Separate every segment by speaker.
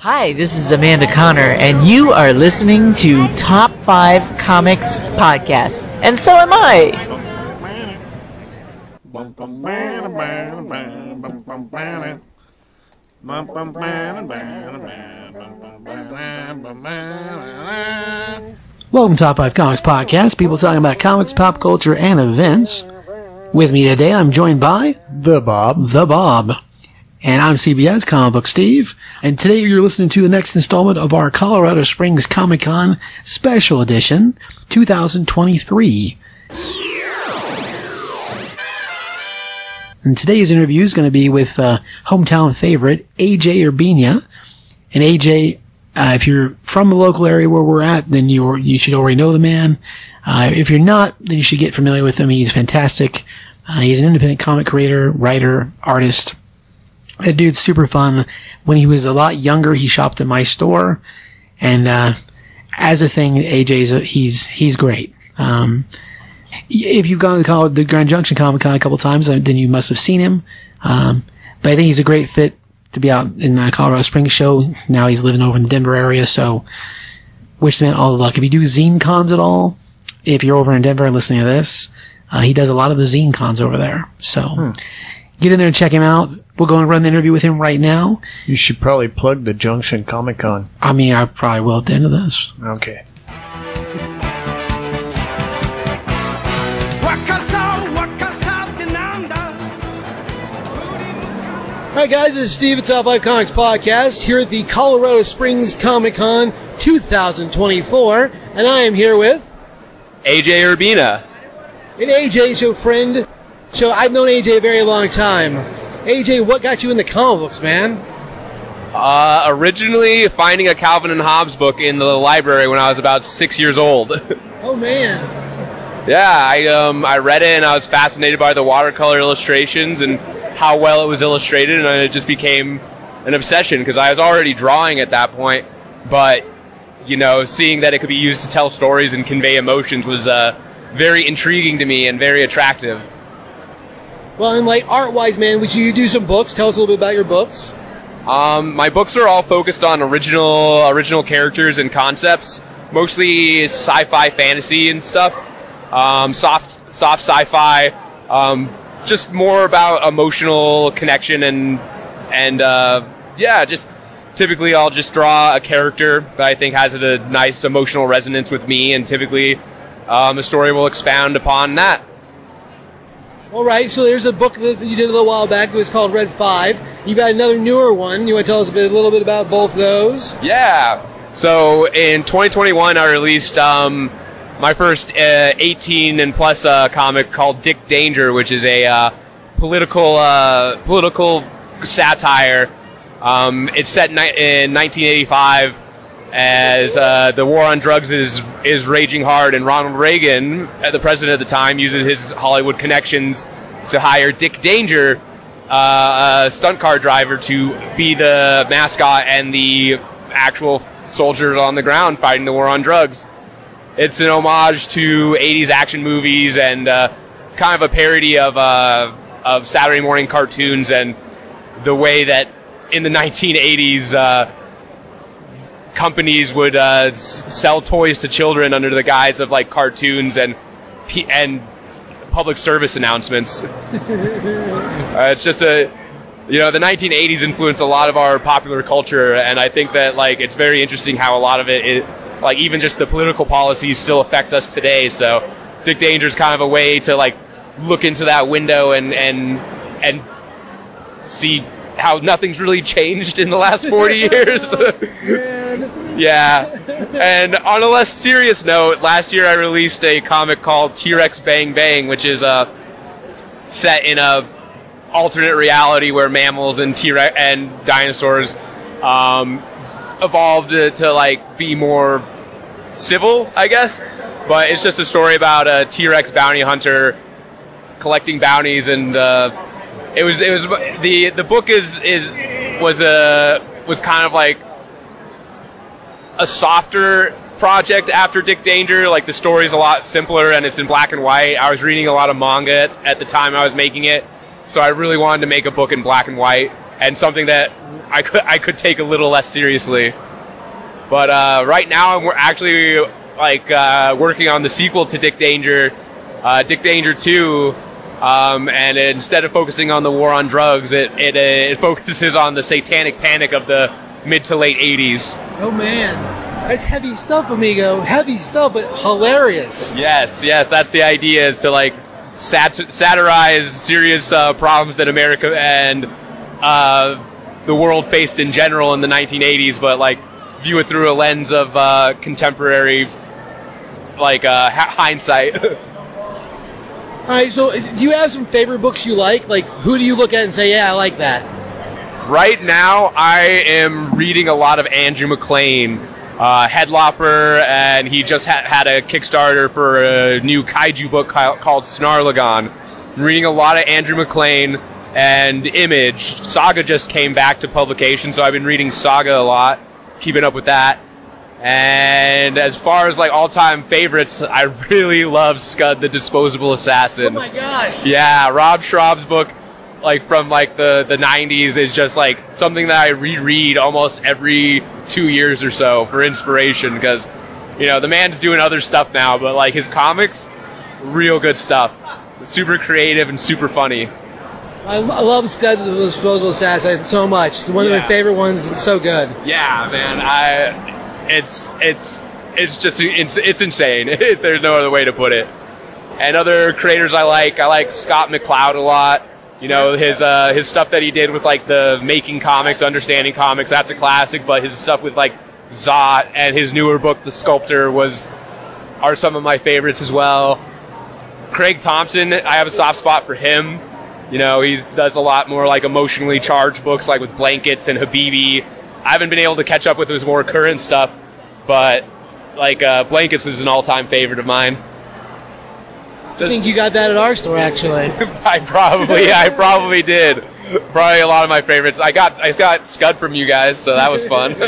Speaker 1: Hi, this is Amanda Conner, and you are listening to Top 5 Comics Podcast. And so am I!
Speaker 2: Welcome to Top 5 Comics Podcast, people talking about comics, pop culture, and events. With me today, I'm joined by
Speaker 3: The Bob.
Speaker 2: The Bob. And I'm CBS Comic Book Steve. And today you're listening to the next installment of our Colorado Springs Comic Con Special Edition 2023. And today's interview is going to be with uh, hometown favorite AJ Urbina. And AJ, uh, if you're from the local area where we're at, then you you should already know the man. Uh, if you're not, then you should get familiar with him. He's fantastic. Uh, he's an independent comic creator, writer, artist. That dude's super fun. When he was a lot younger, he shopped at my store, and uh, as a thing, AJ's a, he's he's great. Um, if you've gone to the, the Grand Junction Comic Con a couple times, uh, then you must have seen him. Um, but I think he's a great fit to be out in the Colorado Springs show. Now he's living over in the Denver area, so wish the man all the luck. If you do zine cons at all, if you're over in Denver and listening to this, uh, he does a lot of the zine cons over there. So get in there and check him out. We'll go and run the interview with him right now.
Speaker 3: You should probably plug the Junction Comic Con.
Speaker 2: I mean, I probably will at the end of this.
Speaker 3: Okay.
Speaker 2: Hi guys, this is Steve at Top 5 Comics Podcast here at the Colorado Springs Comic Con 2024, and I am here with
Speaker 4: AJ Urbina.
Speaker 2: an AJ show friend. So I've known AJ a very long time. AJ, what got you into comic books, man?
Speaker 4: Uh, originally finding a Calvin and Hobbes book in the library when I was about six years old.
Speaker 2: Oh man.
Speaker 4: yeah, I um I read it and I was fascinated by the watercolor illustrations and how well it was illustrated, and it just became an obsession because I was already drawing at that point, but you know, seeing that it could be used to tell stories and convey emotions was uh, very intriguing to me and very attractive.
Speaker 2: Well, and like art-wise, man, would you do some books? Tell us a little bit about your books.
Speaker 4: Um, my books are all focused on original original characters and concepts, mostly sci-fi, fantasy, and stuff. Um, soft soft sci-fi, um, just more about emotional connection and and uh, yeah, just typically I'll just draw a character that I think has a nice emotional resonance with me, and typically um, the story will expound upon that.
Speaker 2: All right, so there's a book that you did a little while back. It was called Red Five. You got another newer one. You want to tell us a, bit, a little bit about both those?
Speaker 4: Yeah. So in 2021, I released um, my first uh, 18 and plus uh, comic called Dick Danger, which is a uh, political uh, political satire. Um, it's set ni- in 1985 as uh, the war on drugs is is raging hard, and Ronald Reagan, uh, the president at the time, uses his Hollywood connections to hire Dick Danger, uh, a stunt car driver, to be the mascot and the actual soldiers on the ground fighting the war on drugs. It's an homage to 80s action movies and uh, kind of a parody of uh, of Saturday morning cartoons and the way that in the 1980s uh, companies would uh, s- sell toys to children under the guise of like cartoons and p- and public service announcements. uh, it's just a you know the 1980s influenced a lot of our popular culture, and I think that like it's very interesting how a lot of it, it like even just the political policies still affect us today. So Dick Danger is kind of a way to like look into that window and and and see how nothing's really changed in the last 40 years. Yeah. And on a less serious note, last year I released a comic called T-Rex Bang Bang, which is uh, set in a alternate reality where mammals and T-Rex and dinosaurs um, evolved to, to like be more civil, I guess. But it's just a story about a T-Rex bounty hunter collecting bounties, and uh, it was it was the the book is is was a was kind of like a softer project after Dick Danger. Like the story's a lot simpler and it's in black and white. I was reading a lot of manga at, the time I was making it, so I really wanted to make a book in black and white and something that I could I could take a little less seriously. But uh, right now, I'm actually like uh, working on the sequel to Dick Danger, uh, Dick Danger Two, um, and instead of focusing on the war on drugs, it it, uh, it focuses on the satanic panic of the mid to late '80s.
Speaker 5: Oh man, that's heavy stuff, amigo. Heavy stuff, but hilarious.
Speaker 4: Yes, yes, that's the idea is to like sat- satirize serious uh, problems that America and uh, the world faced in general in the 1980s, but like view it through a lens of uh, contemporary, like uh, ha- hindsight.
Speaker 5: All right, so do you have some favorite books you like? Like, who do you look at and say, "Yeah, I like that"?
Speaker 4: Right now, I am reading a lot of Andrew MacLean. Uh, Headlopper, and he just ha- had a Kickstarter for a new kaiju book ca- called Snarlagon. I'm reading a lot of Andrew MacLean and Image. Saga just came back to publication, so I've been reading Saga a lot, keeping up with that. And as far as like all-time favorites, I really love Scud the Disposable Assassin.
Speaker 5: Oh my gosh!
Speaker 4: Yeah, Rob Schrab's book, like from like the the '90s, is just like something that I reread almost every two years or so for inspiration because you know the man's doing other stuff now, but like his comics, real good stuff. Super creative and super funny.
Speaker 5: I, I love the Disposable Assassin so much. It's one of my favorite ones. It's so good.
Speaker 4: Yeah, man, I it's it's it's just it's it's insane. There's no other way to put it. And other creators I like, I like Scott McCloud a lot. You know his uh, his stuff that he did with like the making comics, understanding comics. That's a classic. But his stuff with like Zot and his newer book, The Sculptor, was are some of my favorites as well. Craig Thompson, I have a soft spot for him. You know, he does a lot more like emotionally charged books, like with Blankets and Habibi. I haven't been able to catch up with his more current stuff, but like uh, Blankets is an all-time favorite of mine.
Speaker 5: I think you got that at our store, actually.
Speaker 4: I probably, I probably did. Probably a lot of my favorites. I got, I got Scud from you guys, so that was fun.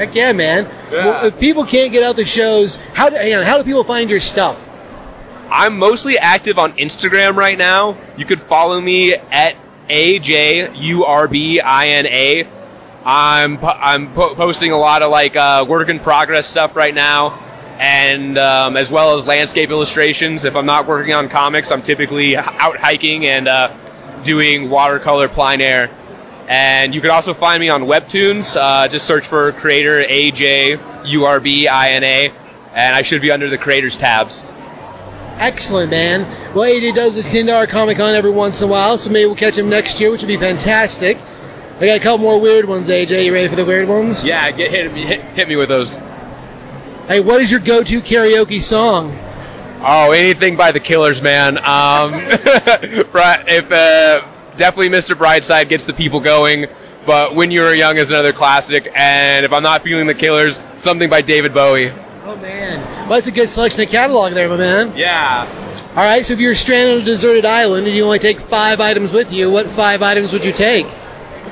Speaker 5: Heck yeah, man!
Speaker 4: Yeah.
Speaker 5: Well, if people can't get out the shows, how do on? How do people find your stuff?
Speaker 4: I'm mostly active on Instagram right now. You could follow me at AJURBINA. I'm po- I'm po- posting a lot of like uh, work in progress stuff right now, and um, as well as landscape illustrations. If I'm not working on comics, I'm typically out hiking and uh, doing watercolor plein air. And you can also find me on Webtoons. Uh, just search for creator AJURBINA, and I should be under the creators tabs.
Speaker 5: Excellent, man. Well, AJ does this into our Comic Con every once in a while, so maybe we'll catch him next year, which would be fantastic. I got a couple more weird ones, AJ. You ready for the weird ones?
Speaker 4: Yeah, get hit me hit, hit me with those.
Speaker 5: Hey, what is your go-to karaoke song?
Speaker 4: Oh, anything by the Killers, man. Um, Bri- if uh, definitely Mr. Brightside gets the people going, but When You Were Young is another classic. And if I'm not feeling the Killers, something by David Bowie.
Speaker 5: Oh man, well, that's a good selection of catalog there, my man.
Speaker 4: Yeah.
Speaker 5: All right, so if you're stranded on a deserted island and you only take five items with you, what five items would you take?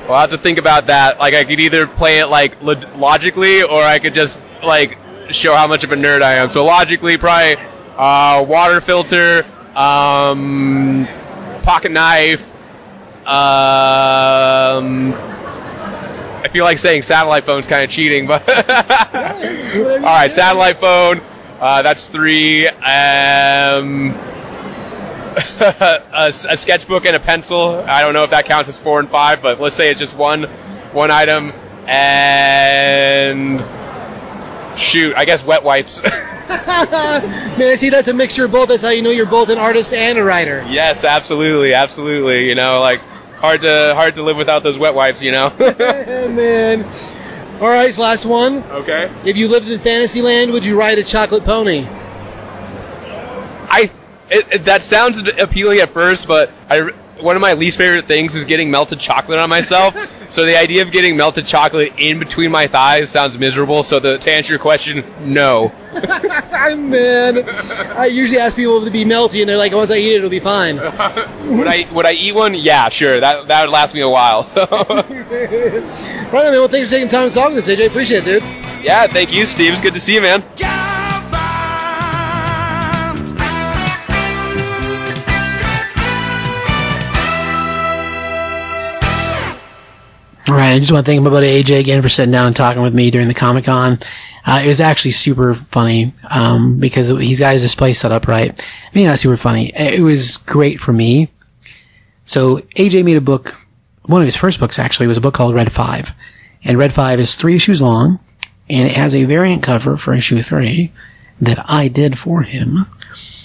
Speaker 4: Well, I have to think about that. Like, I could either play it like lo- logically, or I could just like show how much of a nerd I am. So logically, probably uh, water filter, um, pocket knife. Um, I feel like saying satellite phone's kind of cheating, but all right, satellite phone. Uh, that's three. Um, a, a sketchbook and a pencil. I don't know if that counts as four and five, but let's say it's just one one item. And shoot, I guess wet wipes.
Speaker 5: Man, see, that's a mixture of both. That's how you know you're both an artist and a writer.
Speaker 4: yes, absolutely, absolutely. You know, like hard to hard to live without those wet wipes. You know.
Speaker 5: man. All right, last one.
Speaker 4: okay.
Speaker 5: If you lived in Fantasyland, would you ride a chocolate pony?
Speaker 4: I it, it, that sounds appealing at first, but I one of my least favorite things is getting melted chocolate on myself. so the idea of getting melted chocolate in between my thighs sounds miserable. So the, to answer your question, no.
Speaker 5: man, I usually ask people to be melty, and they're like, once I eat it, it'll be fine.
Speaker 4: would I would I eat one? Yeah, sure. That that would last me a while. So
Speaker 5: Right, man. Well, thanks for taking time to talk to us, AJ. Appreciate it, dude.
Speaker 4: yeah, thank you, Steve. It's good to see you, man.
Speaker 2: Right. I just want to thank my buddy AJ again for sitting down and talking with me during the Comic Con. Uh, it was actually super funny um, because he's got his display set up right. Maybe not super funny. It was great for me. So AJ made a book. One of his first books actually was a book called Red Five, and Red Five is three issues long, and it has a variant cover for issue three that I did for him.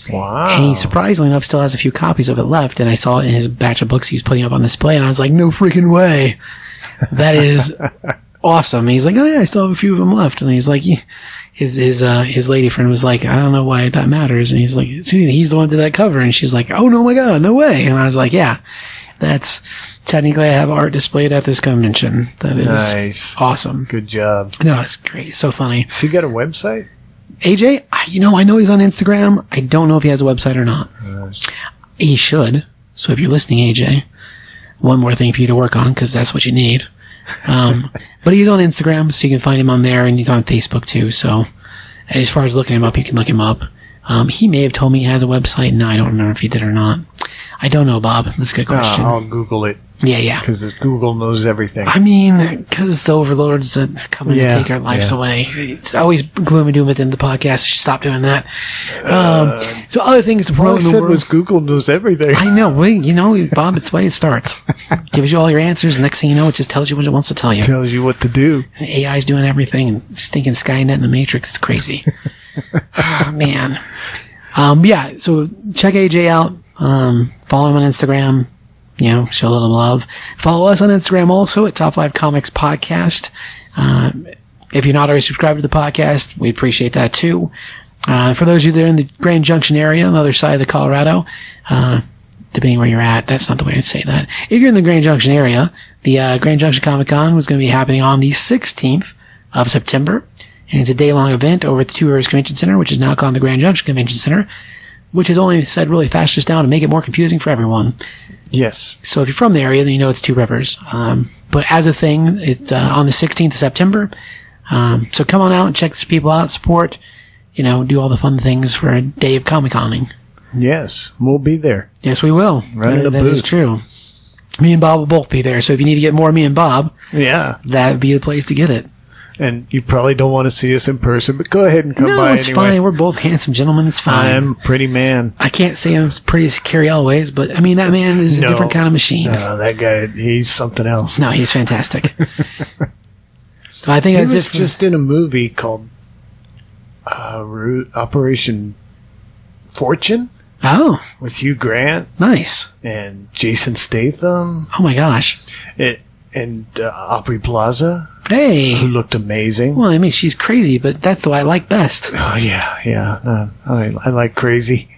Speaker 3: Wow.
Speaker 2: And he surprisingly enough still has a few copies of it left, and I saw it in his batch of books he was putting up on display, and I was like, no freaking way. That is awesome. He's like, oh yeah, I still have a few of them left, and he's like, his his uh, his lady friend was like, I don't know why that matters, and he's like, he's the one that did that cover, and she's like, oh no, my god, no way, and I was like, yeah, that's technically I have art displayed at this convention. That is
Speaker 3: Nice.
Speaker 2: awesome.
Speaker 3: Good job.
Speaker 2: No, it's great, so funny.
Speaker 3: So you got a website?
Speaker 2: AJ, I- you know, I know he's on Instagram. I don't know if he has a website or not. He should. So if you're listening, AJ, one more thing for you to work on because that's what you need. Um, but he's on Instagram, so you can find him on there, and he's on Facebook too. So as far as looking him up, you can look him up. Um, he may have told me he has a website, and I don't remember if he did or not. I don't know, Bob. That's a good
Speaker 3: Uh,
Speaker 2: question.
Speaker 3: I'll Google it
Speaker 2: yeah, yeah.
Speaker 3: because Google knows everything.
Speaker 2: I mean, because the overlords that come in
Speaker 3: Yeah,
Speaker 2: and take our lives
Speaker 3: yeah.
Speaker 2: away. It's always gloom and doom within the podcast. Stop doing that. Um, so other things to
Speaker 3: I
Speaker 2: promote in the
Speaker 3: said was Google knows everything.
Speaker 2: I know. Well, you know, Bob, it's the way it starts. Gives you all your answers. Next thing you know, it just tells you what it wants to tell you.
Speaker 3: Tells you what to do.
Speaker 2: AI's doing everything and stinking Skynet and the Matrix. It's crazy. oh, man. Um, yeah, so check AJ out. Um, follow him on Instagram. You know, show a little love. Follow us on Instagram also at Top 5 Comics Podcast. Um, if you're not already subscribed to the podcast, we appreciate that too. Uh, for those of you that are in the Grand Junction area, on the other side of the Colorado, uh, depending where you're at, that's not the way to say that. If you're in the Grand Junction area, the uh, Grand Junction Comic Con was going to be happening on the 16th of September. And it's a day long event over at the Two Rivers Convention Center, which is now called the Grand Junction Convention Center, which is only said really fast this down to make it more confusing for everyone.
Speaker 3: Yes.
Speaker 2: So if you're from the area, then you know it's Two Rivers. Um, but as a thing, it's uh, on the 16th of September. Um, so come on out and check these people out, support, you know, do all the fun things for a day of Comic Coning.
Speaker 3: Yes. We'll be there.
Speaker 2: Yes, we will.
Speaker 3: Right in
Speaker 2: That- that is true. Me and Bob will both be there. So if you need to get more of me and Bob,
Speaker 3: Yeah.
Speaker 2: that would be the place to get it.
Speaker 3: And you probably don't want to see us in person, but go ahead and come
Speaker 2: no,
Speaker 3: by
Speaker 2: it's
Speaker 3: anyway.
Speaker 2: fine. We're both handsome gentlemen. It's fine.
Speaker 3: I'm a pretty man.
Speaker 2: I can't say I'm as pretty as Cary Elwes, but I mean that man is
Speaker 3: No.
Speaker 2: a different kind of machine.
Speaker 3: No, that guy, he's something else.
Speaker 2: No, he's fantastic. I think
Speaker 3: He was just in a movie called uh, Operation Fortune
Speaker 2: oh,
Speaker 3: with Hugh Grant
Speaker 2: nice.
Speaker 3: and Jason Statham
Speaker 2: Oh my gosh.
Speaker 3: it, and uh, Aubrey Plaza, who looked amazing.
Speaker 2: Well, I mean, she's crazy, but that's the way I like best.
Speaker 3: Oh yeah, yeah. I, I like crazy,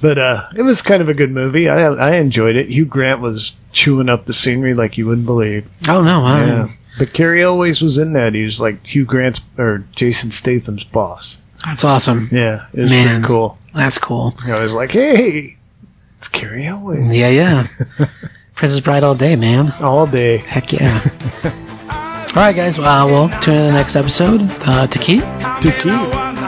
Speaker 3: but uh, it was kind of a good movie. I I enjoyed it. Hugh Grant was chewing up the scenery like you wouldn't believe.
Speaker 2: Oh no, I,
Speaker 3: Yeah, but Cary Elwes was in that. He was like Hugh Grant's or Jason Statham's boss.
Speaker 2: that's awesome.
Speaker 3: Yeah, it was
Speaker 2: Man.
Speaker 3: pretty cool.
Speaker 2: That's cool.
Speaker 3: I was like, hey, it's Carrie Elway
Speaker 2: Yeah, yeah. Princess Bride all day, man.
Speaker 3: all day.
Speaker 2: Heck yeah. all right, guys. Well, we'll tune in the next episode. Uh, to keep.
Speaker 3: To keep.